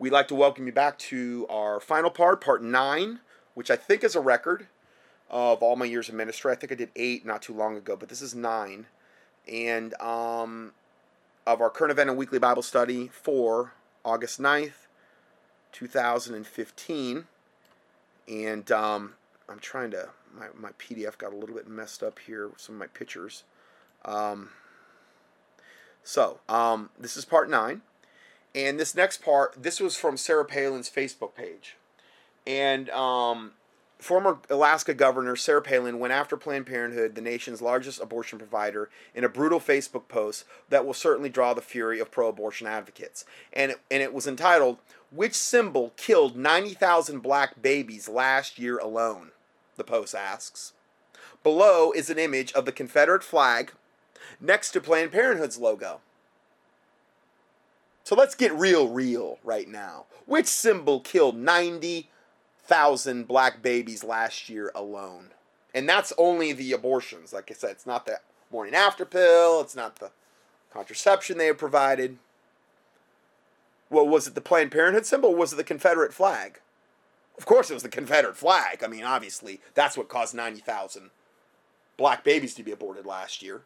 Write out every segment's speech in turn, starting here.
we'd like to welcome you back to our final part, part nine, which I think is a record of all my years of ministry. I think I did eight not too long ago, but this is nine. And um, of our current event and weekly Bible study for August 9th, 2015. And um, I'm trying to, my, my PDF got a little bit messed up here some of my pictures. Um, so, um, this is part nine. And this next part, this was from Sarah Palin's Facebook page. And um, former Alaska Governor Sarah Palin went after Planned Parenthood, the nation's largest abortion provider, in a brutal Facebook post that will certainly draw the fury of pro abortion advocates. And it, and it was entitled, Which Symbol Killed 90,000 Black Babies Last Year Alone? The post asks. Below is an image of the Confederate flag next to Planned Parenthood's logo. So let's get real, real right now. Which symbol killed 90,000 black babies last year alone? And that's only the abortions. Like I said, it's not the morning after pill, it's not the contraception they have provided. Well, was it the Planned Parenthood symbol was it the Confederate flag? Of course, it was the Confederate flag. I mean, obviously, that's what caused 90,000 black babies to be aborted last year.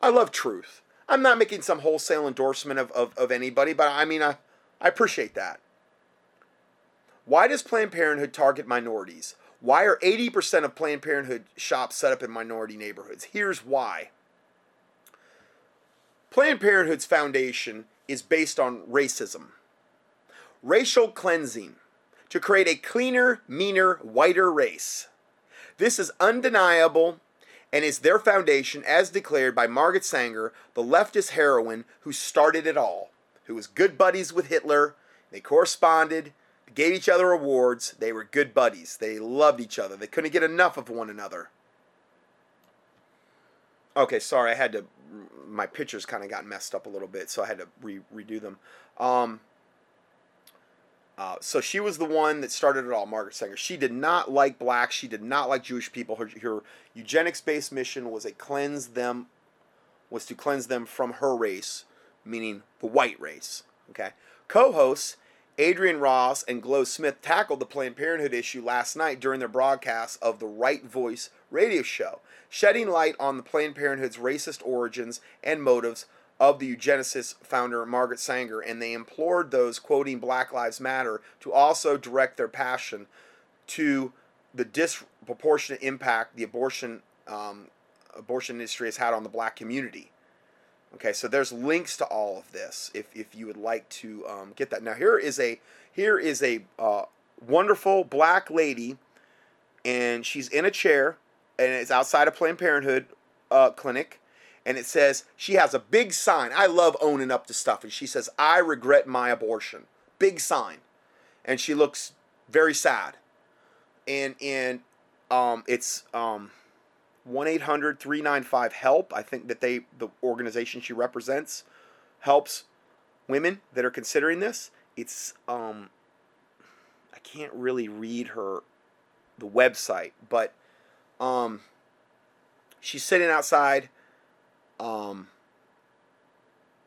I love truth. I'm not making some wholesale endorsement of, of, of anybody, but I mean, I, I appreciate that. Why does Planned Parenthood target minorities? Why are 80% of Planned Parenthood shops set up in minority neighborhoods? Here's why. Planned Parenthood's foundation is based on racism, racial cleansing, to create a cleaner, meaner, whiter race. This is undeniable and is their foundation as declared by Margaret Sanger, the leftist heroine who started it all, who was good buddies with Hitler. They corresponded, gave each other awards. They were good buddies. They loved each other. They couldn't get enough of one another. Okay, sorry, I had to. My pictures kind of got messed up a little bit, so I had to re- redo them. Um, uh, so she was the one that started it all, Margaret Sanger. She did not like blacks. She did not like Jewish people. Her, her eugenics-based mission was a cleanse them, was to cleanse them from her race, meaning the white race. Okay. Co-hosts Adrian Ross and Glo Smith tackled the Planned Parenthood issue last night during their broadcast of the Right Voice radio show, shedding light on the Planned Parenthood's racist origins and motives of the eugenicist founder Margaret Sanger, and they implored those quoting Black Lives Matter to also direct their passion to the disproportionate impact the abortion um, abortion industry has had on the black community. Okay, so there's links to all of this if, if you would like to um, get that. Now here is a here is a uh, wonderful black lady, and she's in a chair, and it's outside a Planned Parenthood uh, clinic and it says she has a big sign. I love owning up to stuff. And she says, I regret my abortion. Big sign. And she looks very sad. And and um, it's um, 1-800-395-HELP. I think that they the organization she represents helps women that are considering this. It's um, I can't really read her the website, but um, she's sitting outside um,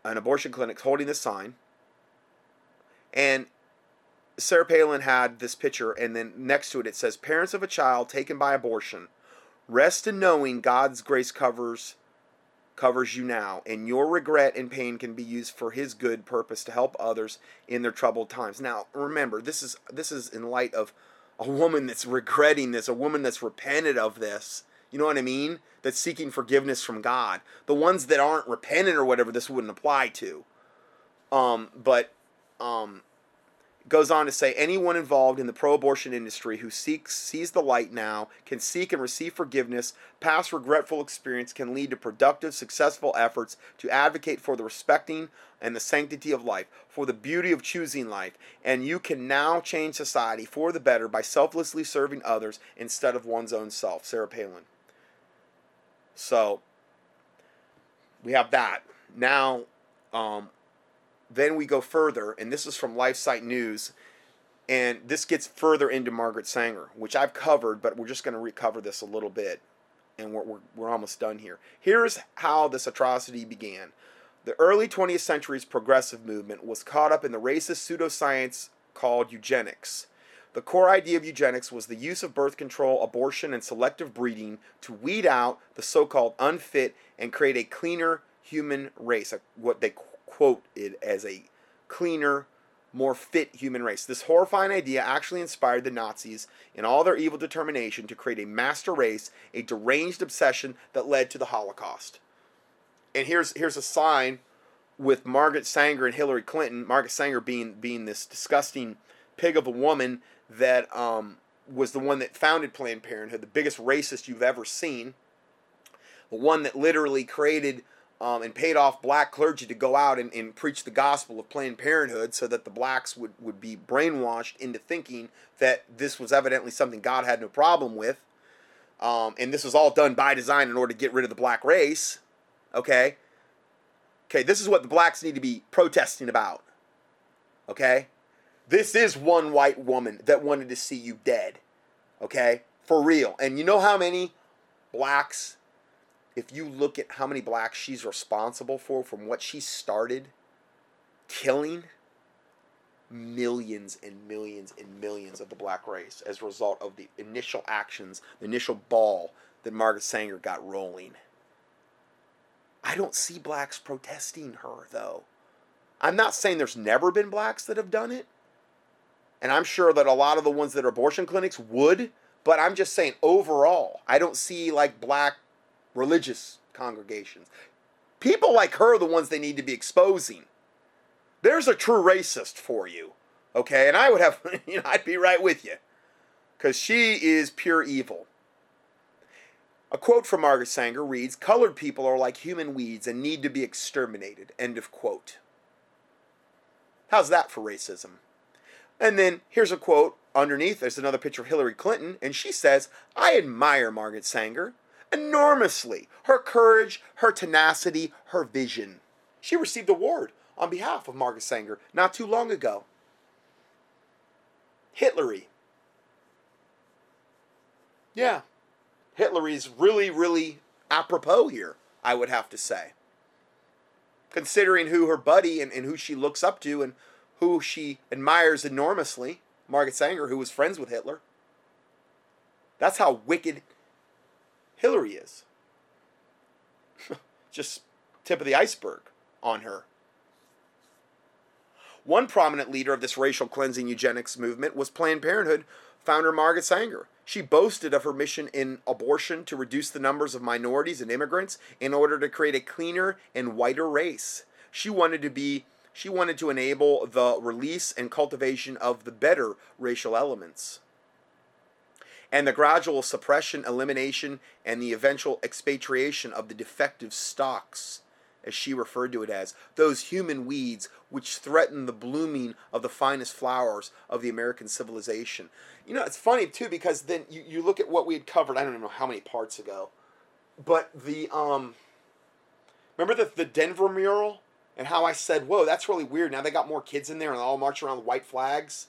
an abortion clinic holding this sign. And Sarah Palin had this picture, and then next to it, it says, Parents of a child taken by abortion, rest in knowing God's grace covers covers you now, and your regret and pain can be used for his good purpose to help others in their troubled times. Now, remember, this is this is in light of a woman that's regretting this, a woman that's repented of this, you know what I mean? That's seeking forgiveness from God. The ones that aren't repentant or whatever, this wouldn't apply to. Um, but um, goes on to say anyone involved in the pro-abortion industry who seeks sees the light now can seek and receive forgiveness past regretful experience can lead to productive successful efforts to advocate for the respecting and the sanctity of life for the beauty of choosing life and you can now change society for the better by selflessly serving others instead of one's own self sarah palin so we have that. Now, um, then we go further, and this is from LifeSite News, and this gets further into Margaret Sanger, which I've covered, but we're just going to recover this a little bit, and we're, we're, we're almost done here. Here's how this atrocity began. The early 20th century's progressive movement was caught up in the racist pseudoscience called eugenics. The core idea of eugenics was the use of birth control, abortion, and selective breeding to weed out the so called unfit and create a cleaner human race, what they quote it as a cleaner, more fit human race. This horrifying idea actually inspired the Nazis in all their evil determination to create a master race, a deranged obsession that led to the Holocaust and here's here's a sign with Margaret Sanger and Hillary Clinton. Margaret Sanger being being this disgusting pig of a woman that um, was the one that founded Planned Parenthood, the biggest racist you've ever seen, the one that literally created um, and paid off black clergy to go out and, and preach the gospel of Planned Parenthood so that the blacks would, would be brainwashed into thinking that this was evidently something God had no problem with. Um, and this was all done by design in order to get rid of the black race. Okay? Okay, this is what the blacks need to be protesting about. Okay? This is one white woman that wanted to see you dead. Okay? For real. And you know how many blacks, if you look at how many blacks she's responsible for from what she started killing, millions and millions and millions of the black race as a result of the initial actions, the initial ball that Margaret Sanger got rolling. I don't see blacks protesting her, though. I'm not saying there's never been blacks that have done it. And I'm sure that a lot of the ones that are abortion clinics would, but I'm just saying overall, I don't see like black religious congregations. People like her are the ones they need to be exposing. There's a true racist for you, okay? And I would have, you know, I'd be right with you. Because she is pure evil. A quote from Margaret Sanger reads Colored people are like human weeds and need to be exterminated. End of quote. How's that for racism? And then here's a quote underneath. There's another picture of Hillary Clinton, and she says, I admire Margaret Sanger enormously. Her courage, her tenacity, her vision. She received a award on behalf of Margaret Sanger not too long ago. Hitlery. Yeah, Hitler is really, really apropos here, I would have to say. Considering who her buddy and, and who she looks up to and who she admires enormously, Margaret Sanger, who was friends with Hitler. That's how wicked Hillary is. Just tip of the iceberg on her. One prominent leader of this racial cleansing eugenics movement was Planned Parenthood founder Margaret Sanger. She boasted of her mission in abortion to reduce the numbers of minorities and immigrants in order to create a cleaner and whiter race. She wanted to be she wanted to enable the release and cultivation of the better racial elements. And the gradual suppression, elimination, and the eventual expatriation of the defective stocks as she referred to it as, those human weeds which threaten the blooming of the finest flowers of the American civilization. You know, it's funny too because then you, you look at what we had covered, I don't even know how many parts ago, but the, um, remember the, the Denver mural? And how I said, whoa, that's really weird. Now they got more kids in there and they all march around with white flags.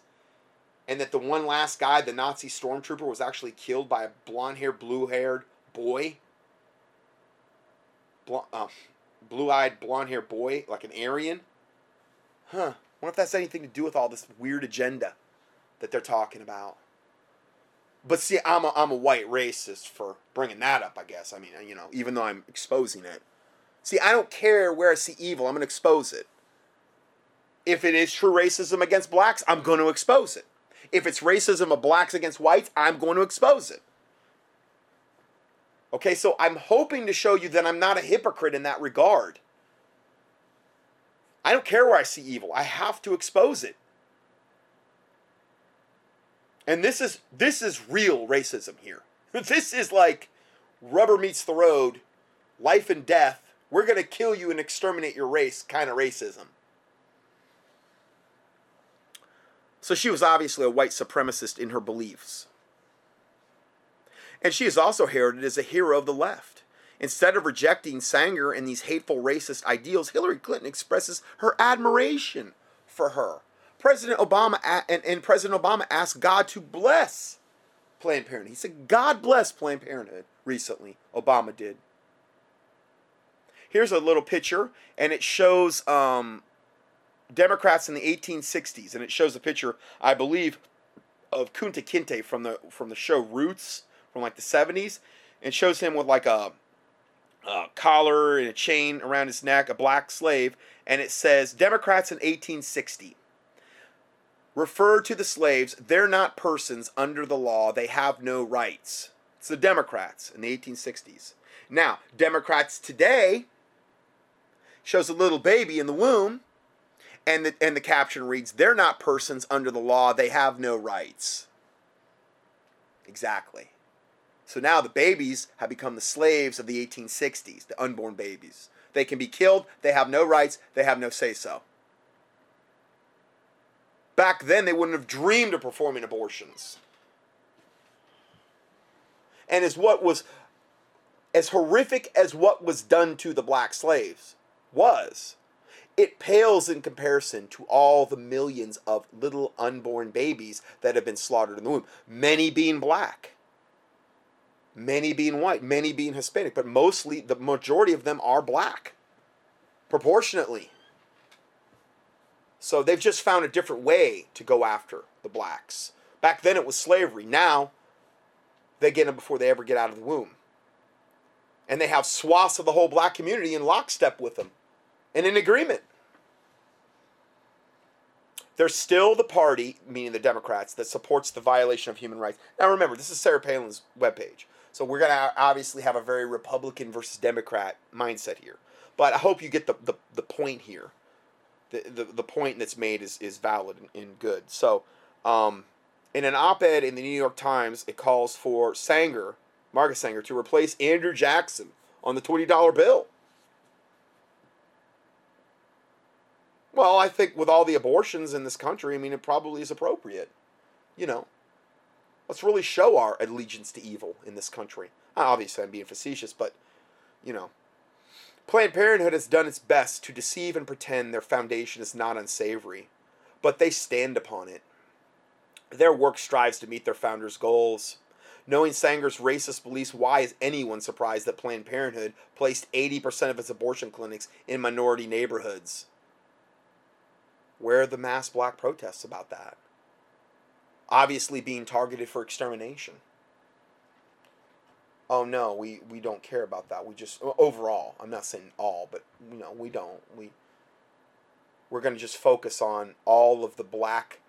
And that the one last guy, the Nazi stormtrooper, was actually killed by a blonde haired, blue haired boy. Blonde, uh, blue-eyed, blonde-haired boy, like an Aryan. Huh. What if that's anything to do with all this weird agenda that they're talking about? But see, I'm a, I'm a white racist for bringing that up, I guess. I mean, you know, even though I'm exposing it. See, I don't care where I see evil, I'm going to expose it. If it is true racism against blacks, I'm going to expose it. If it's racism of blacks against whites, I'm going to expose it. Okay, so I'm hoping to show you that I'm not a hypocrite in that regard. I don't care where I see evil. I have to expose it. And this is this is real racism here. This is like rubber meets the road, life and death. We're going to kill you and exterminate your race kind of racism. So she was obviously a white supremacist in her beliefs. And she is also heralded as a hero of the left. Instead of rejecting Sanger and these hateful racist ideals, Hillary Clinton expresses her admiration for her. President Obama and, and President Obama asked God to bless Planned Parenthood. He said, God bless Planned Parenthood recently. Obama did. Here's a little picture, and it shows um, Democrats in the 1860s, and it shows a picture, I believe, of Kunta Kinte from the from the show Roots from like the 70s. It shows him with like a, a collar and a chain around his neck, a black slave, and it says Democrats in 1860 refer to the slaves, they're not persons under the law, they have no rights. It's the Democrats in the 1860s. Now, Democrats today shows a little baby in the womb, and the, and the caption reads, They're not persons under the law, they have no rights. Exactly. So now the babies have become the slaves of the 1860s, the unborn babies. They can be killed, they have no rights, they have no say so. Back then, they wouldn't have dreamed of performing abortions. And as what was as horrific as what was done to the black slaves was, it pales in comparison to all the millions of little unborn babies that have been slaughtered in the womb, many being black, many being white, many being Hispanic, but mostly the majority of them are black, proportionately. So they've just found a different way to go after the blacks. Back then it was slavery. Now they get them before they ever get out of the womb. And they have swaths of the whole black community in lockstep with them and in agreement. They're still the party, meaning the Democrats, that supports the violation of human rights. Now remember, this is Sarah Palin's webpage. So we're going to obviously have a very Republican versus Democrat mindset here. But I hope you get the, the, the point here the, the, the point that's made is, is valid and, and good. So, um, in an op ed in the New York Times, it calls for Sanger, Margaret Sanger, to replace Andrew Jackson on the $20 bill. Well, I think with all the abortions in this country, I mean, it probably is appropriate. You know, let's really show our allegiance to evil in this country. Obviously, I'm being facetious, but, you know, Planned Parenthood has done its best to deceive and pretend their foundation is not unsavory, but they stand upon it. Their work strives to meet their founders' goals. Knowing Sanger's racist beliefs, why is anyone surprised that Planned Parenthood placed 80% of its abortion clinics in minority neighborhoods? Where are the mass black protests about that? Obviously being targeted for extermination oh no, we, we don't care about that. We just overall, I'm not saying all, but you know, we don't. We we're going to just focus on all of the black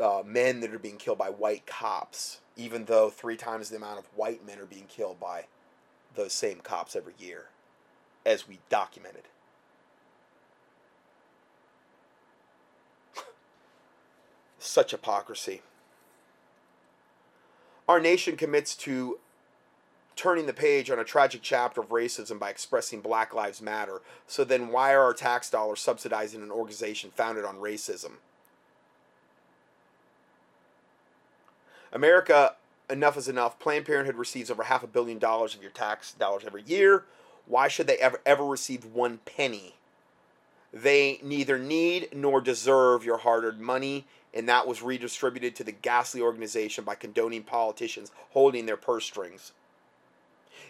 uh, men that are being killed by white cops, even though three times the amount of white men are being killed by those same cops every year, as we documented. Such hypocrisy. Our nation commits to turning the page on a tragic chapter of racism by expressing Black Lives Matter. So then, why are our tax dollars subsidizing an organization founded on racism? America, enough is enough. Planned Parenthood receives over half a billion dollars of your tax dollars every year. Why should they ever ever receive one penny? They neither need nor deserve your hard-earned money, and that was redistributed to the ghastly organization by condoning politicians holding their purse strings.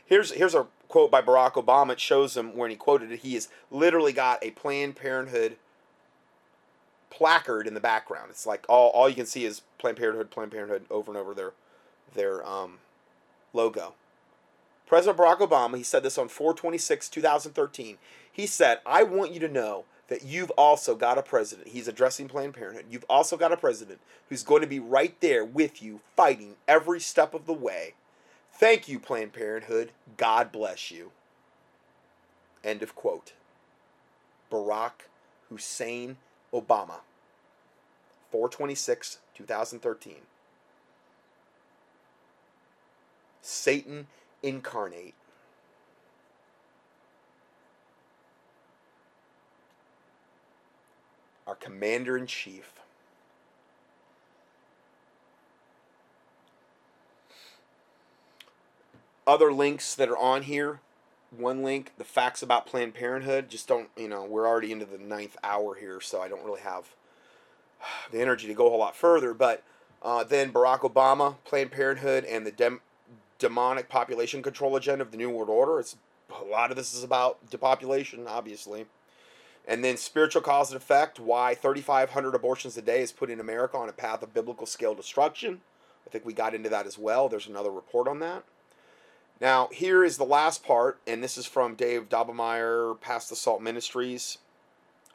Here's here's a quote by Barack Obama. It shows him when he quoted it. He has literally got a Planned Parenthood placard in the background. It's like all, all you can see is Planned Parenthood, Planned Parenthood over and over their their um, logo. President Barack Obama, he said this on 426, 2013. He said, I want you to know that you've also got a president. He's addressing Planned Parenthood. You've also got a president who's going to be right there with you, fighting every step of the way Thank you, Planned Parenthood. God bless you. End of quote. Barack Hussein Obama. 426, 2013. Satan incarnate. Our commander in chief. other links that are on here. One link, the facts about Planned Parenthood. Just don't, you know, we're already into the ninth hour here, so I don't really have the energy to go a whole lot further. But uh, then Barack Obama, Planned Parenthood, and the dem- demonic population control agenda of the New World Order. It's a lot of this is about depopulation, obviously. And then spiritual cause and effect, why 3,500 abortions a day is putting America on a path of biblical scale destruction. I think we got into that as well. There's another report on that. Now, here is the last part, and this is from Dave Daubenmire, Pass the Salt Ministries.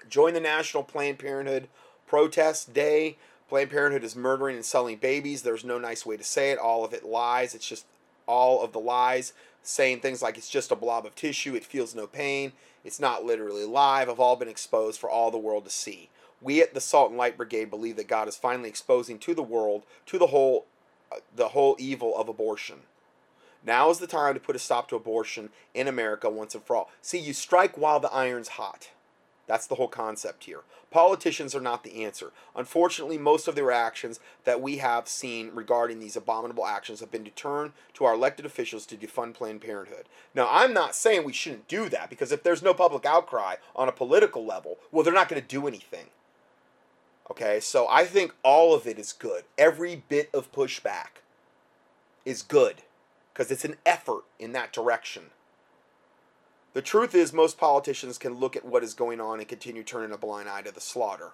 Join the National Planned Parenthood Protest Day. Planned Parenthood is murdering and selling babies. There's no nice way to say it. All of it lies. It's just all of the lies, saying things like it's just a blob of tissue, it feels no pain, it's not literally live, have all been exposed for all the world to see. We at the Salt and Light Brigade believe that God is finally exposing to the world, to the whole, uh, the whole evil of abortion. Now is the time to put a stop to abortion in America once and for all. See, you strike while the iron's hot. That's the whole concept here. Politicians are not the answer. Unfortunately, most of the reactions that we have seen regarding these abominable actions have been to turn to our elected officials to defund Planned Parenthood. Now, I'm not saying we shouldn't do that because if there's no public outcry on a political level, well, they're not going to do anything. Okay, so I think all of it is good. Every bit of pushback is good because it's an effort in that direction. The truth is, most politicians can look at what is going on and continue turning a blind eye to the slaughter,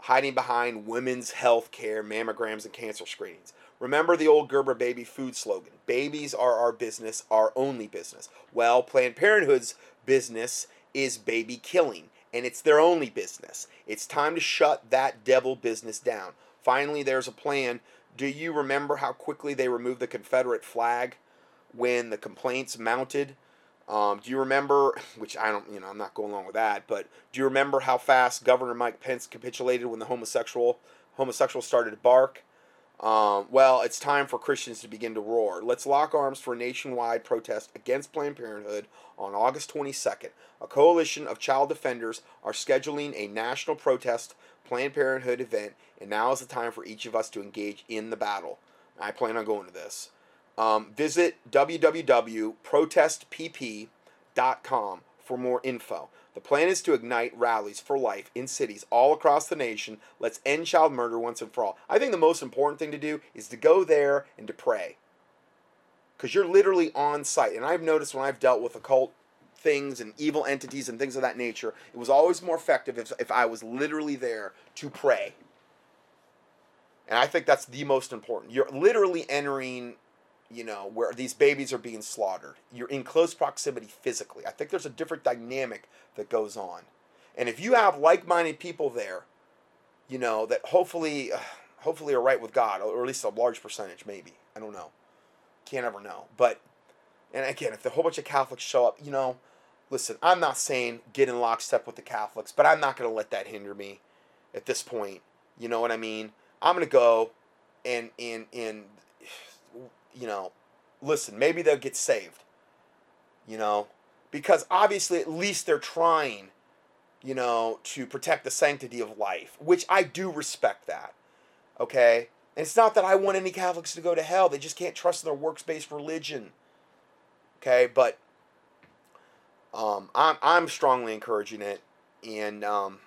hiding behind women's health care, mammograms, and cancer screenings. Remember the old Gerber baby food slogan babies are our business, our only business. Well, Planned Parenthood's business is baby killing, and it's their only business. It's time to shut that devil business down. Finally, there's a plan. Do you remember how quickly they removed the Confederate flag when the complaints mounted? Um, do you remember, which I don't, you know, I'm not going along with that, but do you remember how fast Governor Mike Pence capitulated when the homosexual homosexuals started to bark? Um, well, it's time for Christians to begin to roar. Let's lock arms for a nationwide protest against Planned Parenthood on August 22nd. A coalition of child defenders are scheduling a national protest Planned Parenthood event, and now is the time for each of us to engage in the battle. I plan on going to this. Um, visit www.protestpp.com for more info. The plan is to ignite rallies for life in cities all across the nation. Let's end child murder once and for all. I think the most important thing to do is to go there and to pray. Because you're literally on site. And I've noticed when I've dealt with occult things and evil entities and things of that nature, it was always more effective if, if I was literally there to pray. And I think that's the most important. You're literally entering you know, where these babies are being slaughtered. You're in close proximity physically. I think there's a different dynamic that goes on. And if you have like-minded people there, you know, that hopefully hopefully are right with God, or at least a large percentage maybe. I don't know. Can't ever know. But and again, if a whole bunch of Catholics show up, you know, listen, I'm not saying get in lockstep with the Catholics, but I'm not going to let that hinder me at this point. You know what I mean? I'm going to go and and and you know, listen, maybe they'll get saved. You know, because obviously at least they're trying, you know, to protect the sanctity of life, which I do respect that. Okay? And it's not that I want any Catholics to go to hell. They just can't trust their works based religion. Okay? But um, I'm, I'm strongly encouraging it. And um,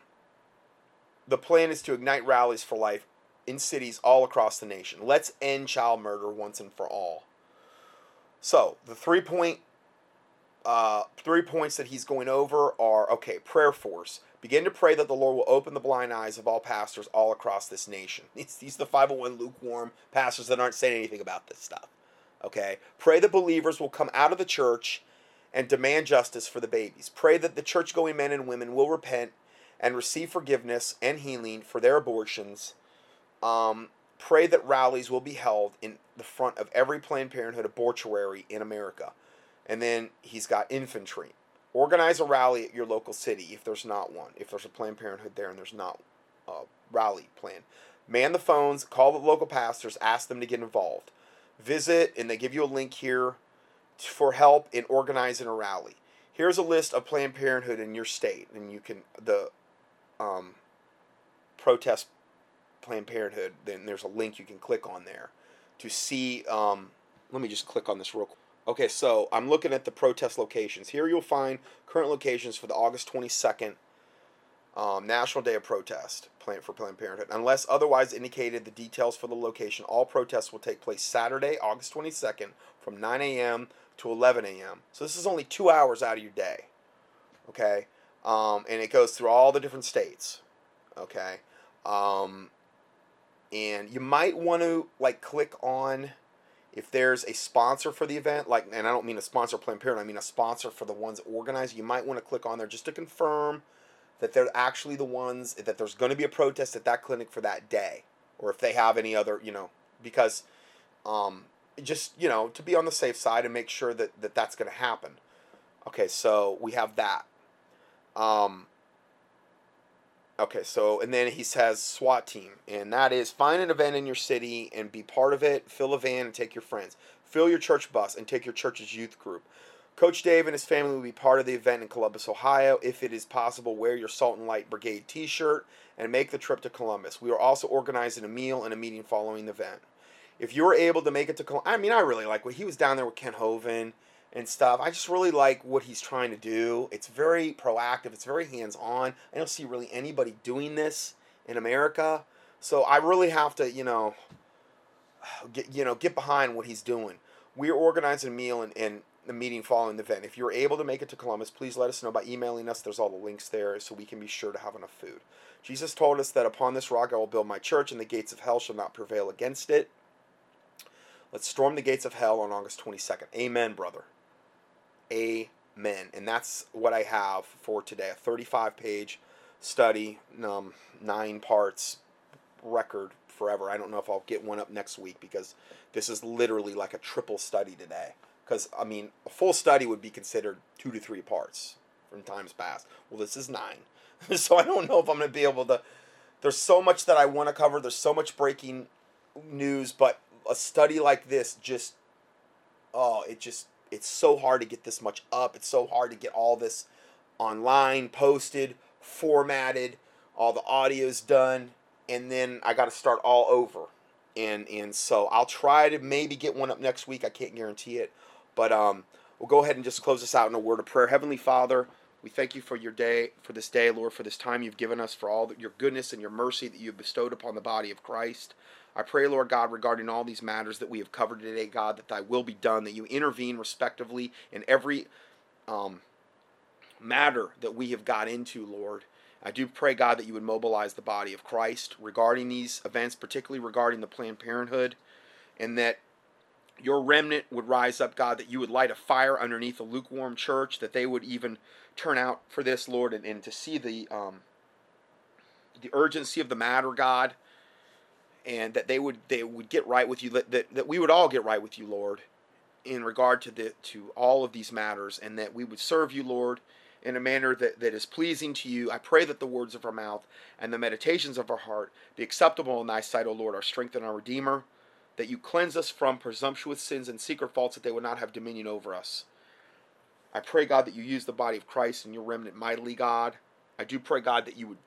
the plan is to ignite rallies for life in cities all across the nation. Let's end child murder once and for all. So the three point uh, three points that he's going over are okay. Prayer force. Begin to pray that the Lord will open the blind eyes of all pastors all across this nation. These, these are the 501 lukewarm pastors that aren't saying anything about this stuff. Okay? Pray that believers will come out of the church and demand justice for the babies. Pray that the church going men and women will repent and receive forgiveness and healing for their abortions um, pray that rallies will be held in the front of every Planned Parenthood abortuary in America. And then he's got infantry. Organize a rally at your local city if there's not one. If there's a Planned Parenthood there and there's not a rally plan. Man the phones, call the local pastors, ask them to get involved. Visit, and they give you a link here for help in organizing a rally. Here's a list of Planned Parenthood in your state, and you can the um, protest Planned Parenthood, then there's a link you can click on there to see. Um, let me just click on this real quick. Okay, so I'm looking at the protest locations. Here you'll find current locations for the August 22nd um, National Day of Protest for Planned Parenthood. Unless otherwise indicated, the details for the location, all protests will take place Saturday, August 22nd from 9 a.m. to 11 a.m. So this is only two hours out of your day. Okay? Um, and it goes through all the different states. Okay? Um, and you might want to like click on if there's a sponsor for the event, like, and I don't mean a sponsor Planned Parenthood, I mean a sponsor for the ones that organize. You might want to click on there just to confirm that they're actually the ones that there's going to be a protest at that clinic for that day, or if they have any other, you know, because um, just you know to be on the safe side and make sure that, that that's going to happen. Okay, so we have that. Um, okay, so and then he says SWAT team, and that is find an event in your city and be part of it. Fill a van and take your friends. Fill your church bus and take your church's youth group. Coach Dave and his family will be part of the event in Columbus, Ohio. If it is possible, wear your Salt and Light Brigade t shirt and make the trip to Columbus. We are also organizing a meal and a meeting following the event. If you're able to make it to Columbus, I mean, I really like what he was down there with Kent Hovind and stuff. I just really like what he's trying to do. It's very proactive, it's very hands on. I don't see really anybody doing this in America. So I really have to, you know, get you know, get behind what he's doing. We're organizing a meal and, and the meeting following the event. If you're able to make it to Columbus, please let us know by emailing us. There's all the links there so we can be sure to have enough food. Jesus told us that upon this rock I will build my church, and the gates of hell shall not prevail against it. Let's storm the gates of hell on August 22nd. Amen, brother. Amen. And that's what I have for today a 35 page study, um, nine parts, record forever. I don't know if I'll get one up next week because this is literally like a triple study today because I mean a full study would be considered two to three parts from times past. Well, this is nine, so I don't know if I'm going to be able to. There's so much that I want to cover. There's so much breaking news, but a study like this just oh, it just it's so hard to get this much up. It's so hard to get all this online, posted, formatted, all the audio's done, and then I got to start all over. And and so I'll try to maybe get one up next week. I can't guarantee it. But um, we'll go ahead and just close this out in a word of prayer. Heavenly Father, we thank you for your day, for this day, Lord, for this time you've given us, for all your goodness and your mercy that you have bestowed upon the body of Christ. I pray, Lord God, regarding all these matters that we have covered today, God, that thy will be done, that you intervene respectively in every um, matter that we have got into, Lord. I do pray, God, that you would mobilize the body of Christ regarding these events, particularly regarding the Planned Parenthood, and that your remnant would rise up, God, that you would light a fire underneath a lukewarm church, that they would even turn out for this, Lord, and, and to see the um, the urgency of the matter, God, and that they would they would get right with you, that, that, that we would all get right with you, Lord, in regard to the to all of these matters, and that we would serve you, Lord, in a manner that, that is pleasing to you. I pray that the words of our mouth and the meditations of our heart be acceptable in thy sight, O Lord, our strength and our Redeemer that you cleanse us from presumptuous sins and secret faults that they would not have dominion over us. I pray, God, that you use the body of Christ and your remnant mightily, God. I do pray, God, that you would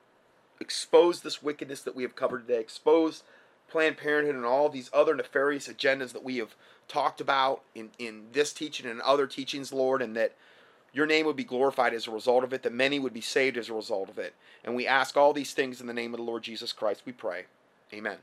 expose this wickedness that we have covered today, expose Planned Parenthood and all these other nefarious agendas that we have talked about in, in this teaching and other teachings, Lord, and that your name would be glorified as a result of it, that many would be saved as a result of it. And we ask all these things in the name of the Lord Jesus Christ, we pray. Amen.